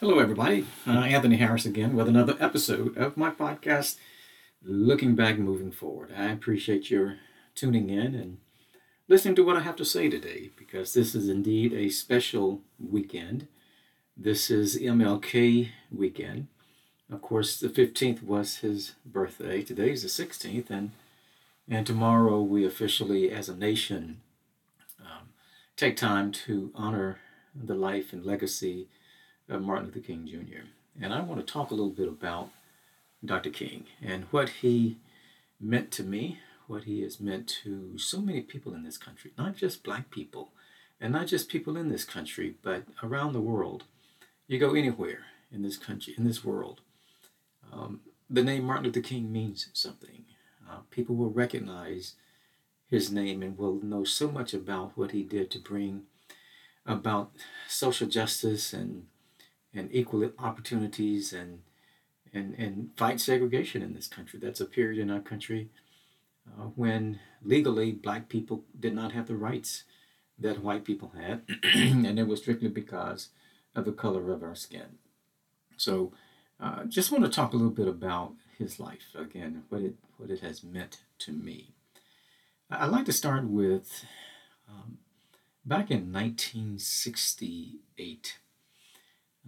Hello, everybody. Uh, Anthony Harris again with another episode of my podcast, Looking Back, Moving Forward. I appreciate your tuning in and listening to what I have to say today because this is indeed a special weekend. This is MLK weekend. Of course, the 15th was his birthday. Today is the 16th, and, and tomorrow we officially, as a nation, um, take time to honor the life and legacy Martin Luther King Jr. And I want to talk a little bit about Dr. King and what he meant to me, what he has meant to so many people in this country, not just black people, and not just people in this country, but around the world. You go anywhere in this country, in this world, um, the name Martin Luther King means something. Uh, people will recognize his name and will know so much about what he did to bring about social justice and and equal opportunities and and and fight segregation in this country. That's a period in our country uh, when legally black people did not have the rights that white people had, and it was strictly because of the color of our skin. So, uh, just want to talk a little bit about his life again, what it what it has meant to me. I'd like to start with um, back in 1968.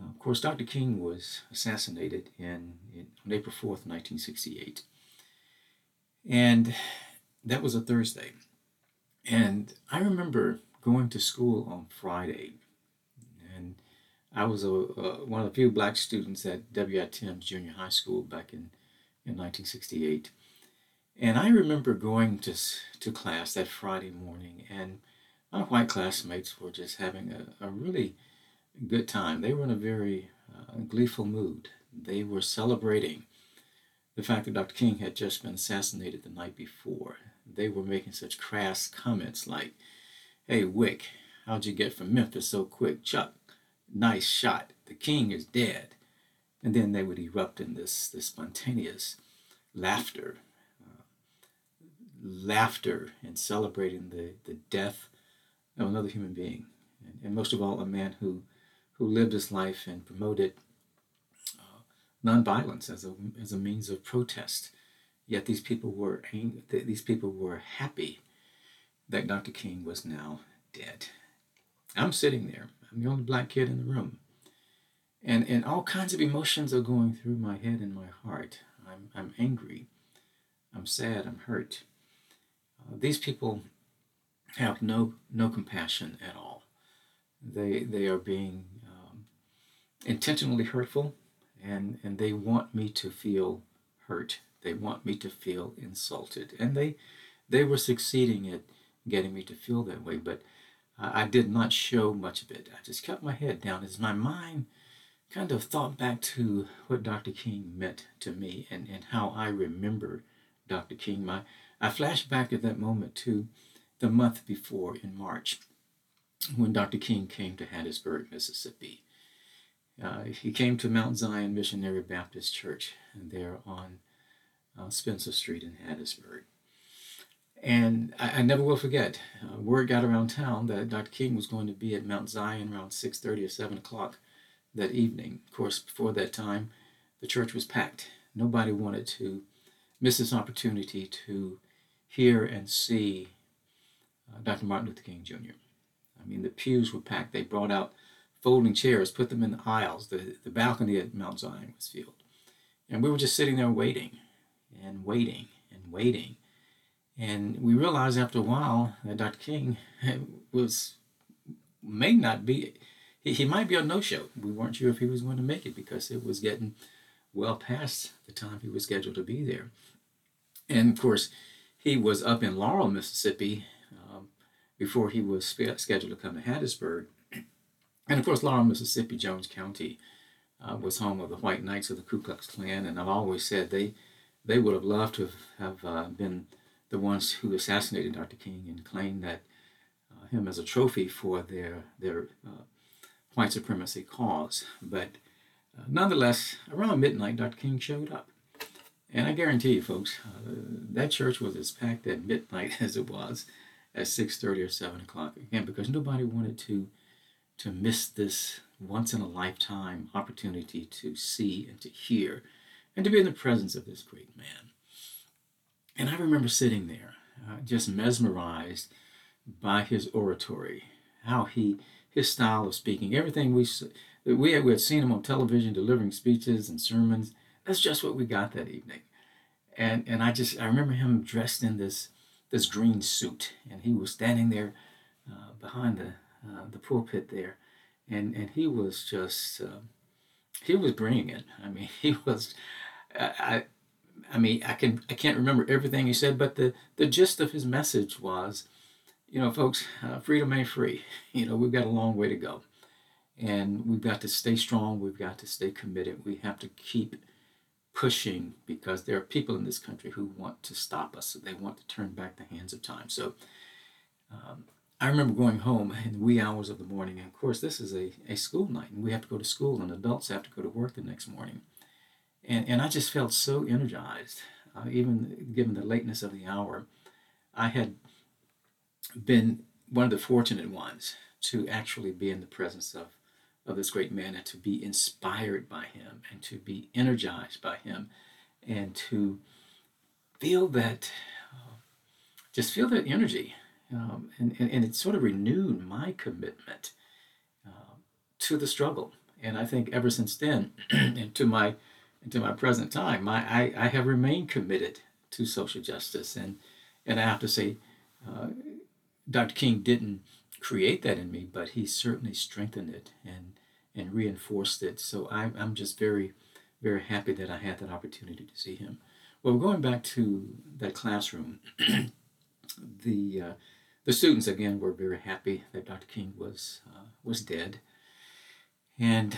Uh, of course, Dr. King was assassinated in, in, on April 4th, 1968. And that was a Thursday. And I remember going to school on Friday. And I was a, a one of the few black students at W.I. Timms Junior High School back in, in 1968. And I remember going to, to class that Friday morning, and my white classmates were just having a, a really good time. They were in a very uh, gleeful mood. They were celebrating the fact that Dr. King had just been assassinated the night before. They were making such crass comments like, Hey, Wick, how'd you get from Memphis so quick? Chuck, nice shot. The king is dead. And then they would erupt in this, this spontaneous laughter, uh, laughter and celebrating the, the death of another human being. And, and most of all, a man who who lived his life and promoted uh, nonviolence as a, as a means of protest. Yet these people were these people were happy that Dr. King was now dead. I'm sitting there. I'm the only black kid in the room. And, and all kinds of emotions are going through my head and my heart. I'm, I'm angry. I'm sad. I'm hurt. Uh, these people have no, no compassion at all. They, they are being intentionally hurtful and and they want me to feel hurt they want me to feel insulted and they they were succeeding at getting me to feel that way but I did not show much of it I just kept my head down as my mind kind of thought back to what Dr. King meant to me and, and how I remember Dr. King my I flashed back at that moment to the month before in March when Dr. King came to Hattiesburg, Mississippi. Uh, he came to Mount Zion Missionary Baptist Church there on uh, Spencer Street in Hattiesburg. And I, I never will forget, uh, word got around town that Dr. King was going to be at Mount Zion around 6.30 or 7 o'clock that evening. Of course, before that time, the church was packed. Nobody wanted to miss this opportunity to hear and see uh, Dr. Martin Luther King Jr. I mean, the pews were packed. They brought out folding chairs, put them in the aisles. The, the balcony at Mount Zion was filled. And we were just sitting there waiting and waiting and waiting. And we realized after a while that Dr. King was, may not be, he, he might be a no show. We weren't sure if he was going to make it because it was getting well past the time he was scheduled to be there. And of course, he was up in Laurel, Mississippi um, before he was scheduled to come to Hattiesburg. And of course, Laurel, Mississippi, Jones County uh, was home of the White Knights of the Ku Klux Klan, and I've always said they they would have loved to have, uh, been the ones who assassinated Dr. King and claimed that uh, him as a trophy for their their uh, white supremacy cause. But uh, nonetheless, around midnight, Dr. King showed up. And I guarantee you, folks, uh, that church was as packed at midnight as it was at 6.30 or 7 o'clock. Again, because nobody wanted to to miss this once in a lifetime opportunity to see and to hear and to be in the presence of this great man. And I remember sitting there, uh, just mesmerized by his oratory, how he, his style of speaking, everything we we had, we had seen him on television delivering speeches and sermons. That's just what we got that evening, and and I just I remember him dressed in this this green suit, and he was standing there uh, behind the uh, the pulpit there, and and he was just uh, he was bringing it. I mean, he was. I, I mean, I can I can't remember everything he said, but the the gist of his message was, you know, folks, uh, freedom ain't free. You know, we've got a long way to go, and we've got to stay strong. We've got to stay committed. We have to keep pushing because there are people in this country who want to stop us. They want to turn back the hands of time. So. Um, I remember going home in the wee hours of the morning, and of course, this is a, a school night, and we have to go to school, and adults have to go to work the next morning. And, and I just felt so energized, uh, even given the lateness of the hour. I had been one of the fortunate ones to actually be in the presence of, of this great man and to be inspired by him and to be energized by him and to feel that, uh, just feel that energy um, and, and, and, it sort of renewed my commitment uh, to the struggle. And I think ever since then, and to my, to my present time, my, I, I have remained committed to social justice. And, and I have to say, uh, Dr. King didn't create that in me, but he certainly strengthened it and, and reinforced it. So I, I'm just very, very happy that I had that opportunity to see him. Well, going back to that classroom, the uh, the students again were very happy that Dr. King was uh, was dead. And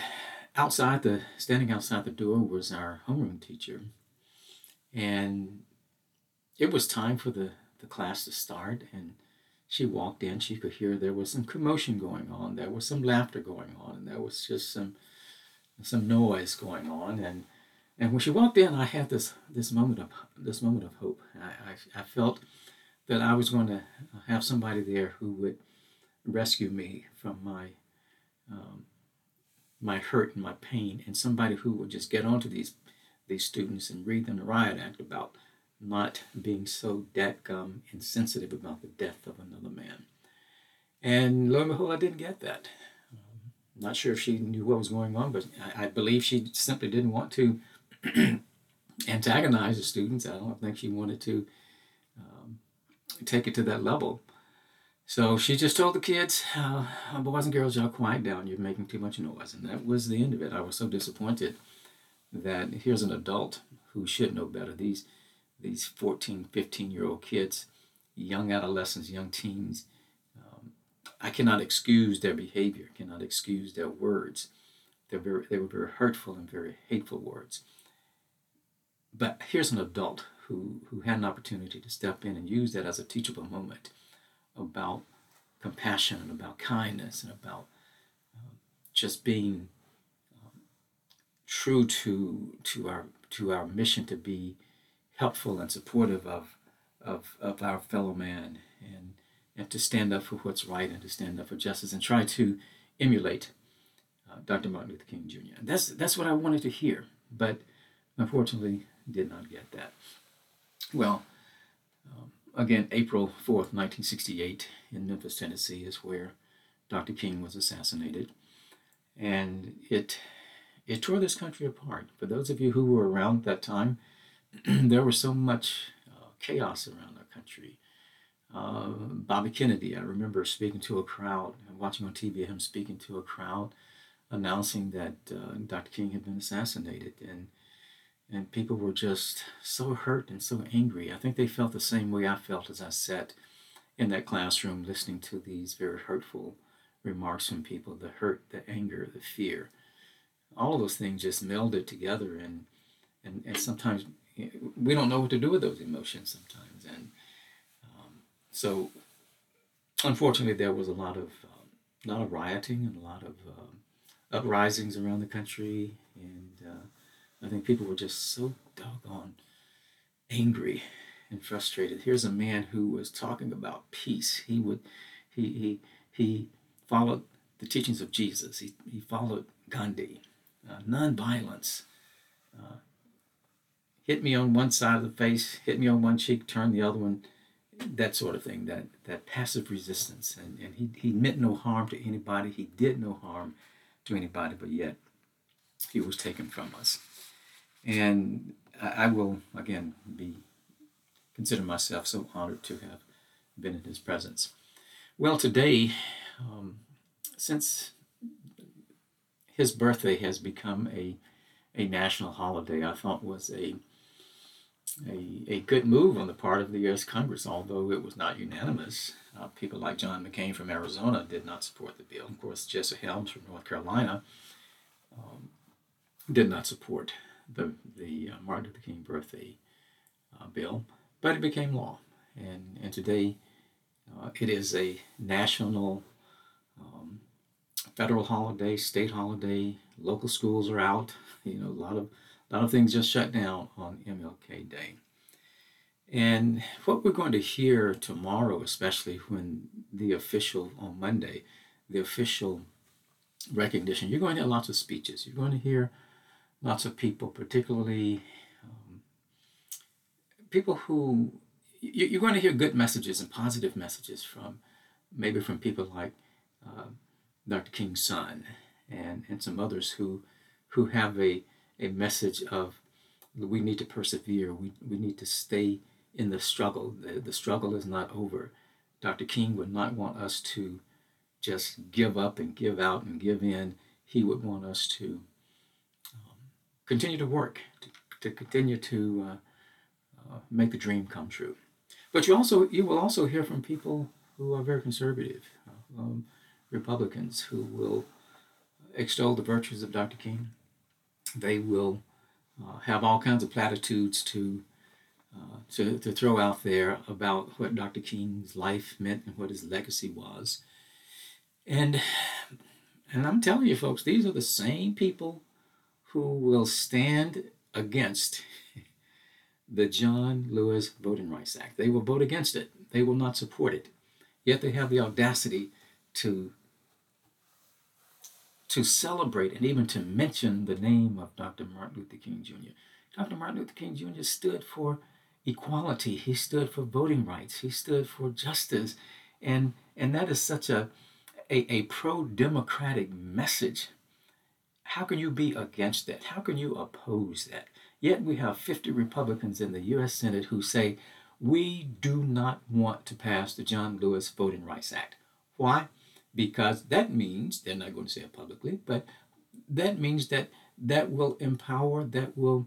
outside the standing outside the door was our homeroom teacher. And it was time for the, the class to start and she walked in, she could hear there was some commotion going on, there was some laughter going on, and there was just some some noise going on and and when she walked in I had this this moment of this moment of hope. I, I, I felt that I was going to have somebody there who would rescue me from my um, my hurt and my pain, and somebody who would just get onto these these students and read them the riot act about not being so dadgum insensitive about the death of another man. And lo and behold, I didn't get that. Um, not sure if she knew what was going on, but I, I believe she simply didn't want to antagonize the students. I don't think she wanted to take it to that level. So she just told the kids, uh, boys and girls, y'all quiet down. You're making too much noise. And that was the end of it. I was so disappointed that here's an adult who should know better. These, these 14, 15 year old kids, young adolescents, young teens, um, I cannot excuse their behavior, cannot excuse their words. They're very, they were very hurtful and very hateful words. But here's an adult who, who had an opportunity to step in and use that as a teachable moment about compassion and about kindness and about uh, just being um, true to to our to our mission to be helpful and supportive of of, of our fellow man and and to stand up for what's right and to stand up for justice and try to emulate uh, Dr. Martin Luther King Jr. And that's that's what I wanted to hear, but unfortunately did not get that. Well, um, again, April 4th, 1968, in Memphis, Tennessee, is where Dr. King was assassinated. And it, it tore this country apart. For those of you who were around that time, there was so much uh, chaos around our country. Uh, Bobby Kennedy, I remember speaking to a crowd, watching on TV him speaking to a crowd, announcing that uh, Dr. King had been assassinated. And and people were just so hurt and so angry. I think they felt the same way I felt as I sat in that classroom listening to these very hurtful remarks from people the hurt, the anger, the fear. All those things just melded together, and, and, and sometimes we don't know what to do with those emotions sometimes. And um, so, unfortunately, there was a lot of, um, lot of rioting and a lot of um, uprisings around the country. And uh, I think people were just so doggone angry and frustrated. Here's a man who was talking about peace. He would, he he he followed the teachings of Jesus. He, he followed Gandhi, uh, nonviolence. Uh, hit me on one side of the face, hit me on one cheek, turn the other one, that sort of thing, that, that passive resistance. And, and he, he meant no harm to anybody, he did no harm to anybody, but yet he was taken from us. And I, will, again, be consider myself so honored to have been in his presence. Well, today, um, since his birthday has become a, a national holiday, I thought was a a, a good move on the part of the U.S. Congress, although it was not unanimous. Uh, people like John McCain from Arizona did not support the bill. Of course, Jesse Helms from North Carolina um, did not support the, the uh, Martin Luther King birthday uh, bill, but it became law. And, and today uh, it is a national, um, federal holiday, state holiday, local schools are out. You know, a lot of a lot of things just shut down on MLK Day. And what we're going to hear tomorrow, especially when the official, on Monday, the official recognition, you're going to hear lots of speeches. You're going to hear lots of people, particularly um, people who, you're going to hear good messages and positive messages from maybe from people like uh, Dr. King's son and, and some others who, who have a a message of we need to persevere. We, we need to stay in the struggle. The, the struggle is not over. Dr. King would not want us to just give up and give out and give in. He would want us to um, continue to work, to, to continue to uh, uh, make the dream come true. But you also you will also hear from people who are very conservative, uh, um, Republicans who will extol the virtues of Dr. King they will uh, have all kinds of platitudes to, uh, to, to throw out there about what Dr. King's life meant and what his legacy was. And, and I'm telling you, folks, these are the same people who will stand against the John Lewis Voting Rights Act. They will vote against it, they will not support it. Yet they have the audacity to to celebrate and even to mention the name of Dr. Martin Luther King Jr. Dr. Martin Luther King Jr. stood for equality, he stood for voting rights, he stood for justice. And, and that is such a, a, a pro democratic message. How can you be against that? How can you oppose that? Yet we have 50 Republicans in the U.S. Senate who say, we do not want to pass the John Lewis Voting Rights Act. Why? because that means they're not going to say it publicly, but that means that that will empower, that will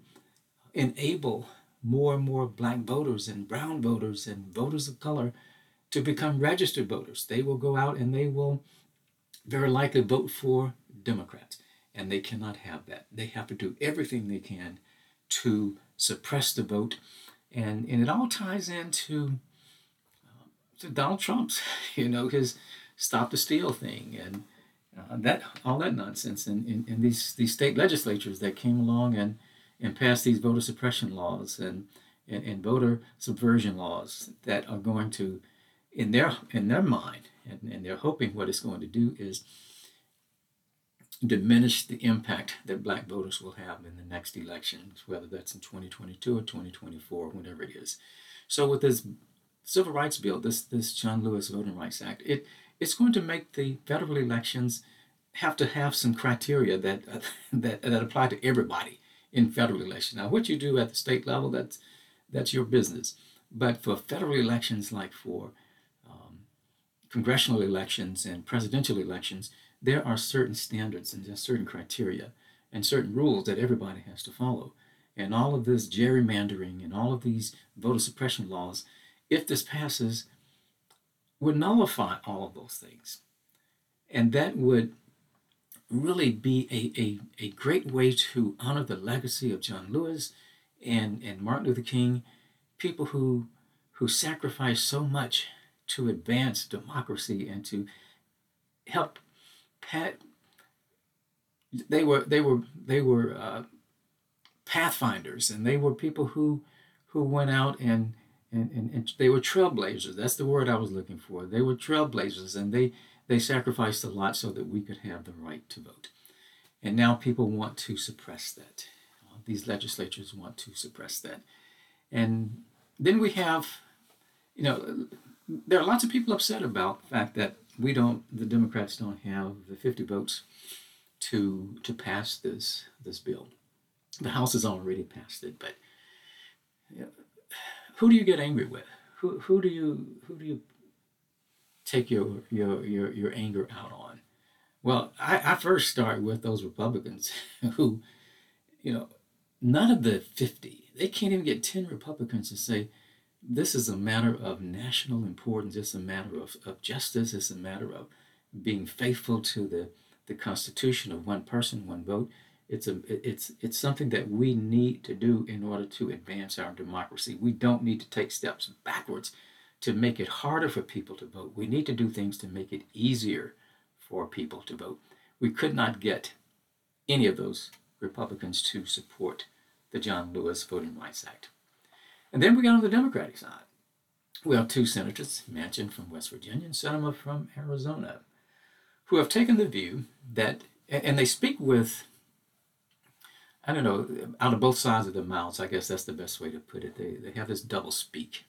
enable more and more black voters and brown voters and voters of color to become registered voters. They will go out and they will very likely vote for Democrats. And they cannot have that. They have to do everything they can to suppress the vote. And, and it all ties into uh, to Donald Trump's, you know, his stop the steal thing and uh, that all that nonsense and, in these these state legislatures that came along and and passed these voter suppression laws and, and, and voter subversion laws that are going to in their in their mind and, and they're hoping what it's going to do is diminish the impact that black voters will have in the next elections, whether that's in 2022 or 2024, whenever it is. So with this civil rights bill, this this John Lewis Voting Rights Act, it it's going to make the federal elections have to have some criteria that uh, that that apply to everybody in federal elections. Now, what you do at the state level, that's that's your business. But for federal elections, like for um, congressional elections and presidential elections, there are certain standards and certain criteria and certain rules that everybody has to follow. And all of this gerrymandering and all of these voter suppression laws, if this passes, would nullify all of those things. And that would really be a, a, a great way to honor the legacy of John Lewis and, and Martin Luther King, people who, who sacrificed so much to advance democracy and to help pat they were they were they were uh, pathfinders and they were people who who went out and and, and, and they were trailblazers. That's the word I was looking for. They were trailblazers, and they they sacrificed a lot so that we could have the right to vote. And now people want to suppress that. Uh, these legislatures want to suppress that. And then we have, you know, there are lots of people upset about the fact that we don't, the Democrats don't have the 50 votes to to pass this this bill. The House has already passed it, but know, who do you get angry with? Who, who do you who do you take your your your, your anger out on? Well, I, I first start with those Republicans who, you know, none of the 50, they can't even get 10 Republicans to say, this is a matter of national importance. It's a matter of, of justice. It's a matter of being faithful to the, the Constitution of one person, one vote. It's, a, it's, it's something that we need to do in order to advance our democracy. We don't need to take steps backwards to make it harder for people to vote. We need to do things to make it easier for people to vote. We could not get any of those Republicans to support the John Lewis Voting Rights Act. And then we got on the Democratic side. We have two senators, Manchin from West Virginia and Sinema from Arizona, who have taken the view that, and they speak with, I don't know, out of both sides of their mouths, I guess that's the best way to put it. They, they have this double speak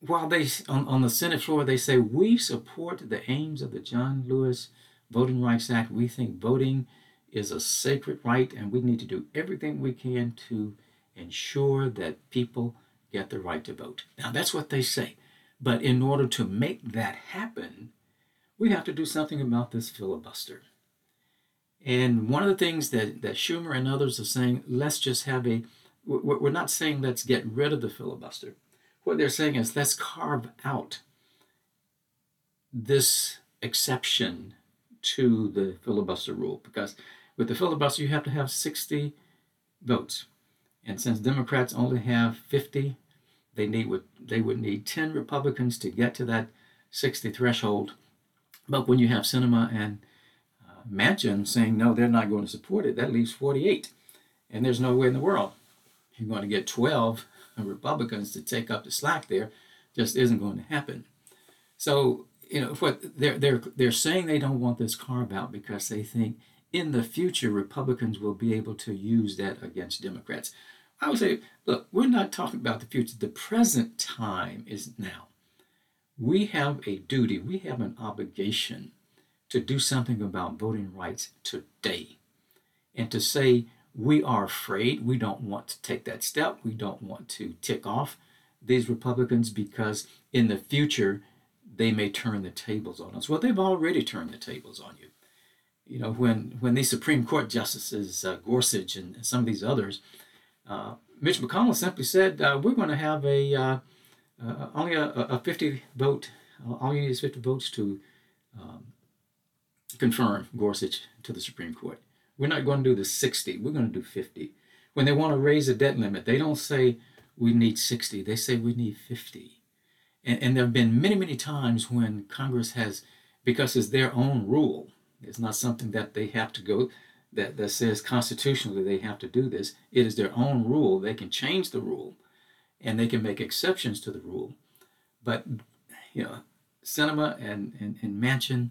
while they on, on the Senate floor they say we support the aims of the John Lewis Voting Rights Act. We think voting is a sacred right, and we need to do everything we can to ensure that people get the right to vote. Now that's what they say, but in order to make that happen, we have to do something about this filibuster. And one of the things that, that Schumer and others are saying, let's just have a, we're not saying let's get rid of the filibuster what they're saying is let's carve out this exception to the filibuster rule because with the filibuster you have to have 60 votes and since democrats only have 50 they need would they would need 10 republicans to get to that 60 threshold but when you have Sinema and uh, Manchin saying no they're not going to support it that leaves 48 and there's no way in the world you're going to get 12 Republicans to take up the slack there just isn't going to happen. So, you know, what they're, they're, they're saying they don't want this carve out because they think in the future Republicans will be able to use that against Democrats. I would say, look, we're not talking about the future. The present time is now. We have a duty, we have an obligation to do something about voting rights today. And to say we are afraid. We don't want to take that step. We don't want to tick off these Republicans because in the future they may turn the tables on us. Well, they've already turned the tables on you. You know, when when these Supreme Court justices, uh, Gorsuch and some of these others, Mitch McConnell simply said, uh, "We're going to have a uh, uh, only a, a, 50 vote. all you need is 50 votes to um, confirm Gorsuch to the Supreme Court." We're not going to do the 60, we're going to do 50. When they want to raise the debt limit, they don't say we need 60, they say we need 50. And, and there have been many, many times when Congress has, because it's their own rule, it's not something that they have to go, that, that says constitutionally they have to do this. It is their own rule. They can change the rule and they can make exceptions to the rule. But, you know, Sinema and, and, and Manchin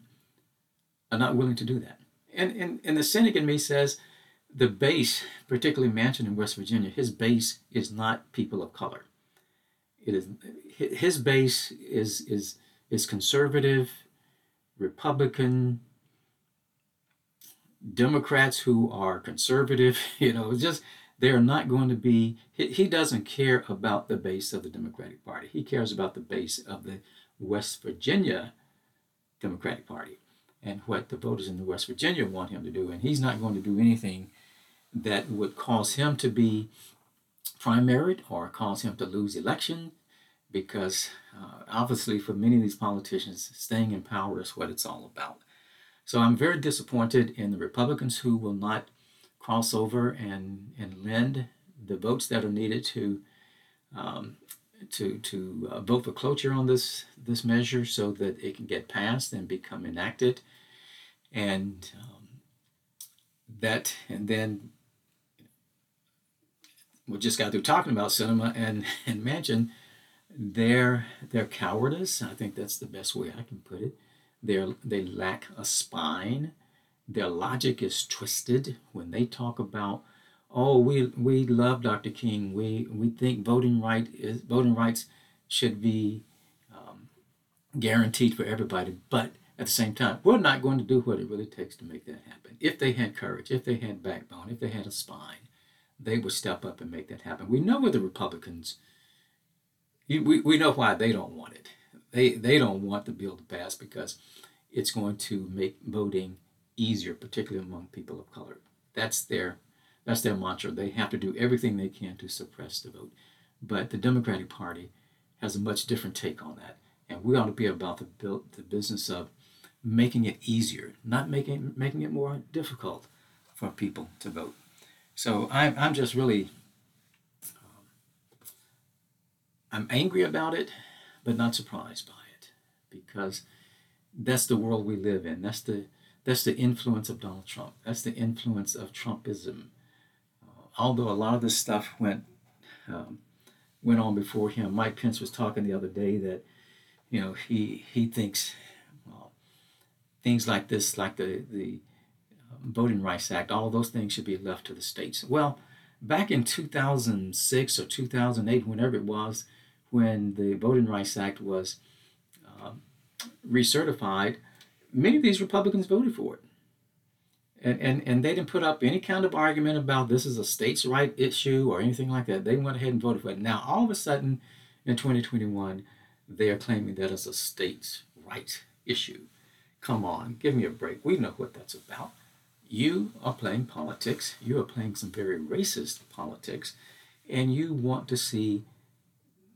are not willing to do that and, and, and the cynic in me says the base, particularly Manchin in West Virginia, his base is not people of color. It is his base is is is conservative, Republican, Democrats who are conservative. You know, just they are not going to be. He, he doesn't care about the base of the Democratic Party. He cares about the base of the West Virginia Democratic Party and what the voters in the West Virginia want him to do. And he's not going to do anything that would cause him to be primaried or cause him to lose election because uh, obviously for many of these politicians staying in power is what it's all about so i'm very disappointed in the republicans who will not cross over and, and lend the votes that are needed to um, to to uh, vote for cloture on this this measure so that it can get passed and become enacted, and um, that and then we just got through talking about Sinema and and Manchin their their cowardice. I think that's the best way I can put it. They're, they lack a spine. Their logic is twisted when they talk about, oh, we, we love Dr. King. We, we think voting, right is, voting rights should be um, guaranteed for everybody. But at the same time, we're not going to do what it really takes to make that happen. If they had courage, if they had backbone, if they had a spine, they would step up and make that happen. We know where the Republicans, we, we know why they don't want it. They, they don't want the bill to pass because it's going to make voting easier, particularly among people of color. That's their, that's their mantra. They have to do everything they can to suppress the vote. But the Democratic Party has a much different take on that. And we ought to be about the, the business of making it easier, not making making it more difficult for people to vote. So I'm I'm just really um, I'm angry about it, but not surprised by it because that's the world we live in. That's the that's the influence of Donald Trump. That's the influence of Trumpism. Uh, although a lot of this stuff went um, went on before him. Mike Pence was talking the other day that you know he he thinks things like this, like the, the um, Voting Rights Act, all those things should be left to the states. Well, back in 2006 or 2008, whenever it was, when the Voting Rights Act was um, recertified, many of these Republicans voted for it. And, and, and they didn't put up any kind of argument about this is a states' right issue or anything like that. They went ahead and voted for it. Now, all of a sudden, in 2021, they are claiming that it's a states' right issue. Come on, give me a break. We know what that's about. You are playing politics. You are playing some very racist politics, and you want to see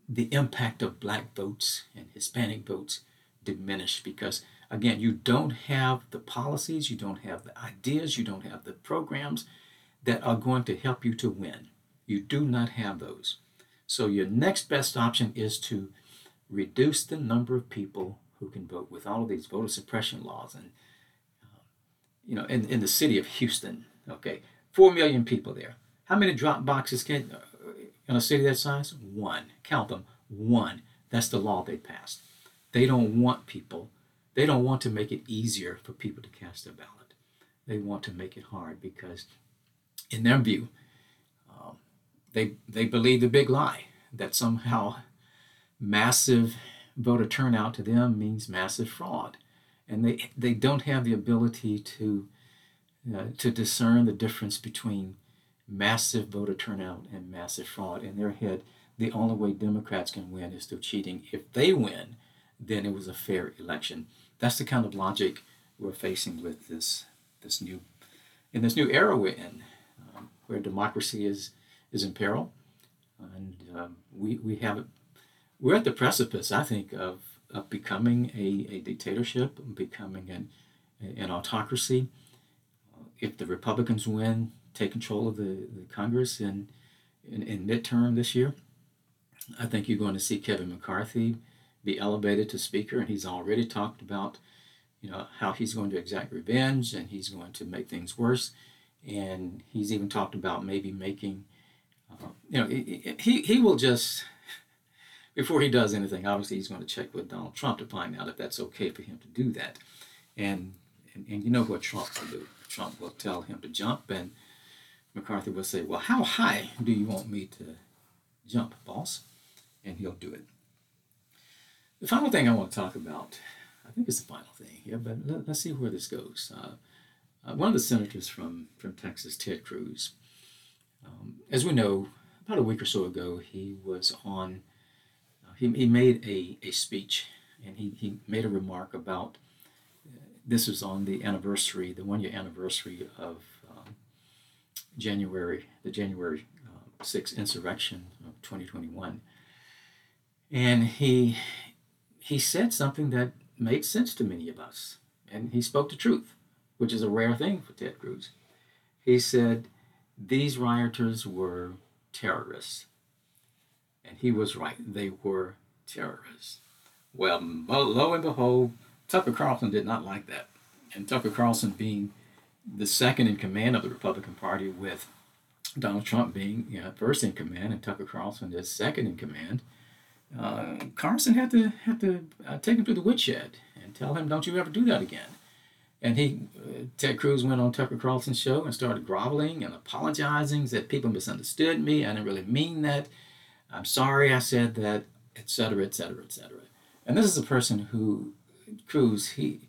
the impact of black votes and Hispanic votes diminish because, again, you don't have the policies, you don't have the ideas, you don't have the programs that are going to help you to win. You do not have those. So, your next best option is to reduce the number of people who can vote with all of these voter suppression laws and uh, you know in, in the city of houston okay four million people there how many drop boxes can in a city that size one. Count them. One. That's the law they passed. They don't want people they don't want to make it easier for people to cast their ballot. They want to make it hard because in their view um, they they believe the big lie that somehow massive voter turnout to them means massive fraud. And they, they don't have the ability to, uh, to discern the difference between massive voter turnout and massive fraud. In their head, the only way Democrats can win is through cheating. If they win, then it was a fair election. That's the kind of logic we're facing with this, this new, in this new era we're in, um, where democracy is, is in peril. And um, we, we have we're at the precipice, I think, of, of becoming a, a dictatorship, becoming an, an autocracy. If the Republicans win, take control of the, the Congress in, in, in midterm this year, I think you're going to see Kevin McCarthy be elevated to Speaker, and he's already talked about, you know, how he's going to exact revenge and he's going to make things worse, and he's even talked about maybe making, uh, you know, he, he will just before he does anything, obviously he's going to check with Donald Trump to find out if that's okay for him to do that. And and, and you know what Trump will do. Trump will tell him to jump, and McCarthy will say, Well, how high do you want me to jump, boss? And he'll do it. The final thing I want to talk about, I think it's the final thing here, but let, us see where this goes. Uh, uh, one of the senators from, from Texas, Ted Cruz, um, as we know, about a week or so ago, he was on he, he made a, a speech and he, he made a remark about uh, this was on the anniversary, the one year anniversary of January, the January uh, 6th insurrection of 2021. And he, he said something that made sense to many of us. And he spoke the truth, which is a rare thing for Ted Cruz. He said, These rioters were terrorists. And he was right. They were terrorists. Well, lo and behold, Tucker Carlson did not like that. And Tucker Carlson being the second in command of the Republican Party with Donald Trump being you know, first in command and Tucker Carlson is second in command, uh, Carlson had to had to uh, take him to the woodshed and tell him, don't you ever do that again. And he, uh, Ted Cruz went on Tucker Carlson's show and started groveling and apologizing, said people misunderstood me. I didn't really mean that. I'm sorry I said that, etc., etc., etc. And this is a person who, Cruz, he,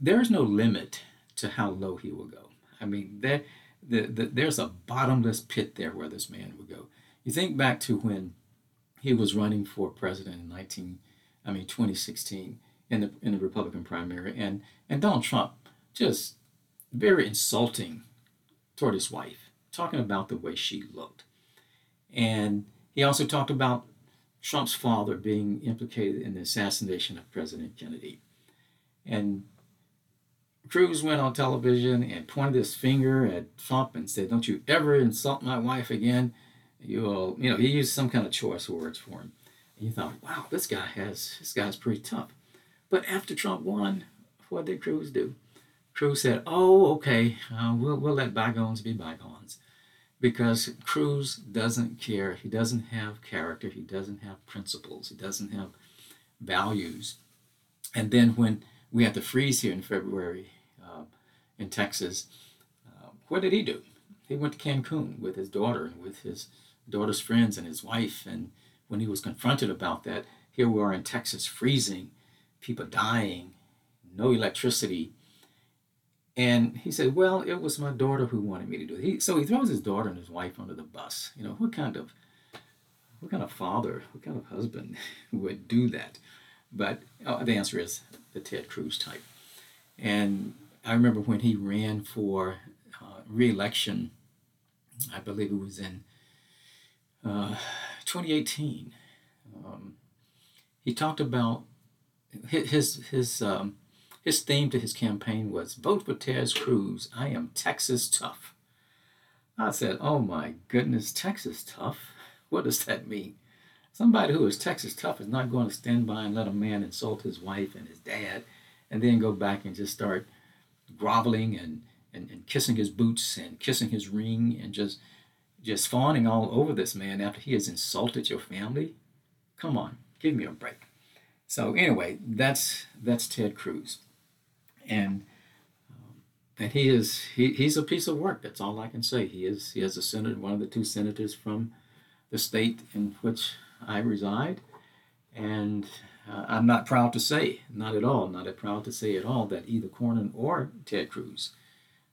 there is no limit to how low he will go. I mean, there, the, the, there's a bottomless pit there where this man would go. You think back to when he was running for president in 19, I mean 2016 in the in the Republican primary, and and Donald Trump just very insulting toward his wife, talking about the way she looked, and he also talked about Trump's father being implicated in the assassination of President Kennedy, and Cruz went on television and pointed his finger at Trump and said, "Don't you ever insult my wife again." You'll, you know, he used some kind of choice words for him. And you thought, "Wow, this guy has, this guy's pretty tough." But after Trump won, what did Cruz do? Cruz said, "Oh, okay, uh, we'll we'll let bygones be bygones," because Cruz doesn't care. He doesn't have character. He doesn't have principles. He doesn't have values. And then when we had the freeze here in February in Texas, uh, what did he do? He went to Cancun with his daughter and with his daughter's friends and his wife. And when he was confronted about that, here we are in Texas, freezing, people dying, no electricity. And he said, "Well, it was my daughter who wanted me to do it." He, so he throws his daughter and his wife under the bus. You know, what kind of what kind of father, what kind of husband would do that? But oh, the answer is the Ted Cruz type. And I remember when he ran for uh, reelection, I believe it was in uh, 2018. Um, he talked about his his um, his theme to his campaign was "Vote for Ted Cruz. I am Texas tough." I said, "Oh my goodness, Texas tough. What does that mean?" Somebody who is Texas tough is not going to stand by and let a man insult his wife and his dad and then go back and just start groveling and, and, and kissing his boots and kissing his ring and just just fawning all over this man after he has insulted your family. Come on, give me a break. So anyway, that's that's Ted Cruz, and um, and he is he, he's a piece of work. That's all I can say. He is he is a senator, one of the two senators from the state in which I reside. And uh, I'm not proud to say, not at all, not proud to say at all, that either Cornyn or Ted Cruz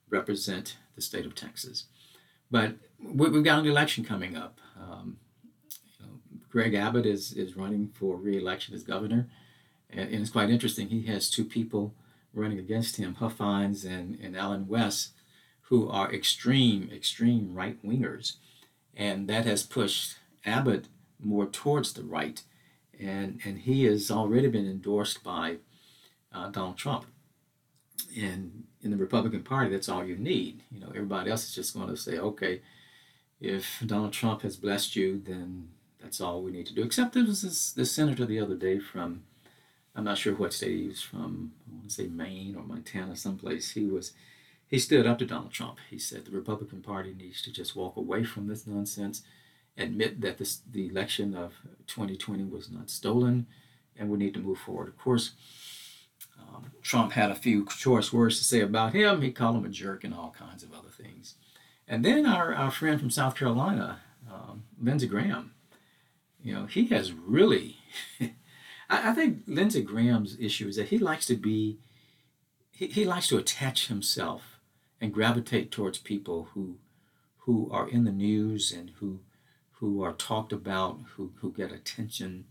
represent the state of Texas. But we've got an election coming up. Um, you know, Greg Abbott is, is running for re-election as governor, and, it's quite interesting. He has two people running against him, Huffines and, and Allen West, who are extreme, extreme right wingers, and that has pushed Abbott more towards the right, and and he has already been endorsed by uh, Donald Trump. And in the Republican Party, that's all you need. You know, everybody else is just going to say, okay, if Donald Trump has blessed you, then that's all we need to do. Except there was this, this senator the other day from, I'm not sure what state he was from. I want to say Maine or Montana, someplace. He was, he stood up to Donald Trump. He said the Republican Party needs to just walk away from this nonsense admit that this, the election of 2020 was not stolen and we need to move forward. Of course, um, Trump had a few choice words to say about him. He called him a jerk and all kinds of other things. And then our, our friend from South Carolina, um, Lindsey Graham, you know, he has really, I, I, think Lindsey Graham's issue is that he likes to be, he, he likes to attach himself and gravitate towards people who, who are in the news and who who are talked about, who, who get attention.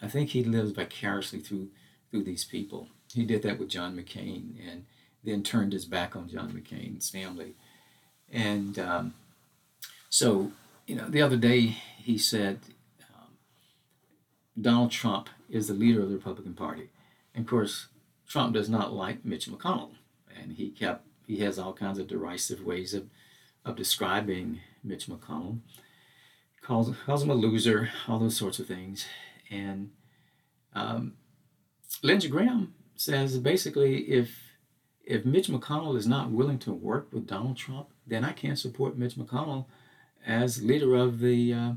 I think he lives vicariously through through these people. He did that with John McCain and then turned his back on John McCain's family. And um, so, you know, the other day he said um, Donald Trump is the leader of the Republican Party. And of course, Trump does not like Mitch McConnell. And he kept, he has all kinds of derisive ways of, of describing Mitch McConnell calls calls him a loser, all those sorts of things. And um, Lindsey Graham says basically, if if Mitch McConnell is not willing to work with Donald Trump, then I can't support Mitch McConnell as leader of the uh,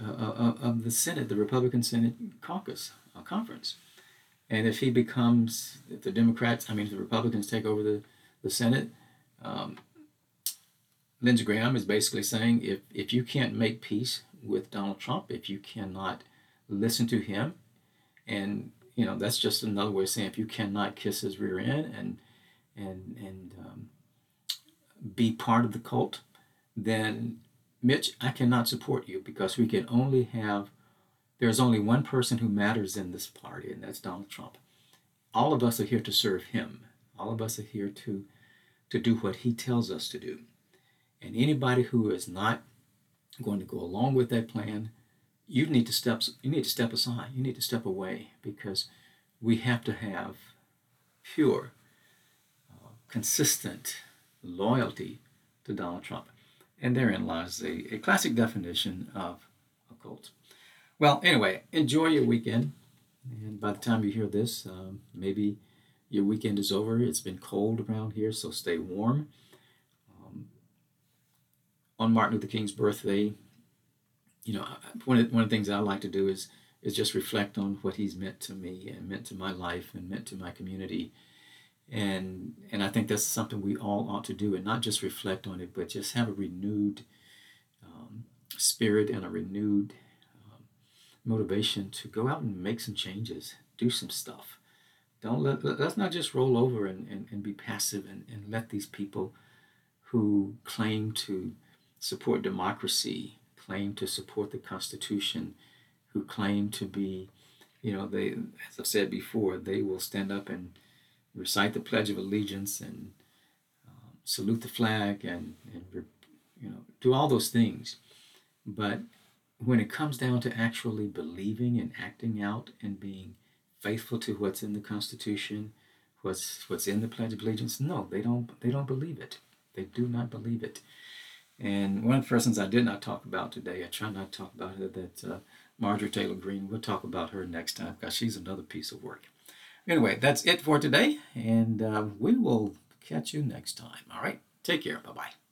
uh, uh of the Senate, the Republican Senate caucus uh, conference. And if he becomes, if the Democrats, I mean, if the Republicans take over the, the Senate, um, Lindsey Graham is basically saying if, if you can't make peace with Donald Trump, if you cannot listen to him, and you know that's just another way of saying if you cannot kiss his rear end and and and um, be part of the cult, then Mitch, I cannot support you because we can only have there's only one person who matters in this party, and that's Donald Trump. All of us are here to serve him. All of us are here to to do what he tells us to do. And anybody who is not going to go along with that plan, you need to step you need to step aside. You need to step away because we have to have pure, uh, consistent loyalty to Donald Trump. And therein lies a, a classic definition of a cult. Well, anyway, enjoy your weekend. And by the time you hear this, um, maybe your weekend is over. It's been cold around here, so stay warm. Um, on Martin Luther King's birthday, you know, one of, one of the things I like to do is is just reflect on what he's meant to me and meant to my life and meant to my community. And and I think that's something we all ought to do, and not just reflect on it, but just have a renewed um, spirit and a renewed motivation to go out and make some changes, do some stuff. Don't let let's not just roll over and, and, and be passive and, and let these people who claim to support democracy, claim to support the Constitution, who claim to be, you know, they as I've said before, they will stand up and recite the Pledge of Allegiance and um, salute the flag and, and you know do all those things, but when it comes down to actually believing and acting out and being faithful to what's in the Constitution, what's what's in the Pledge of Allegiance, no, they don't they don't believe it. They do not believe it. And one of the persons I did not talk about today, I try not to talk about her, that uh, Marjorie Taylor Greene. We'll talk about her next time because she's another piece of work. Anyway, that's it for today, and uh, we will catch you next time. All right, take care. Bye bye.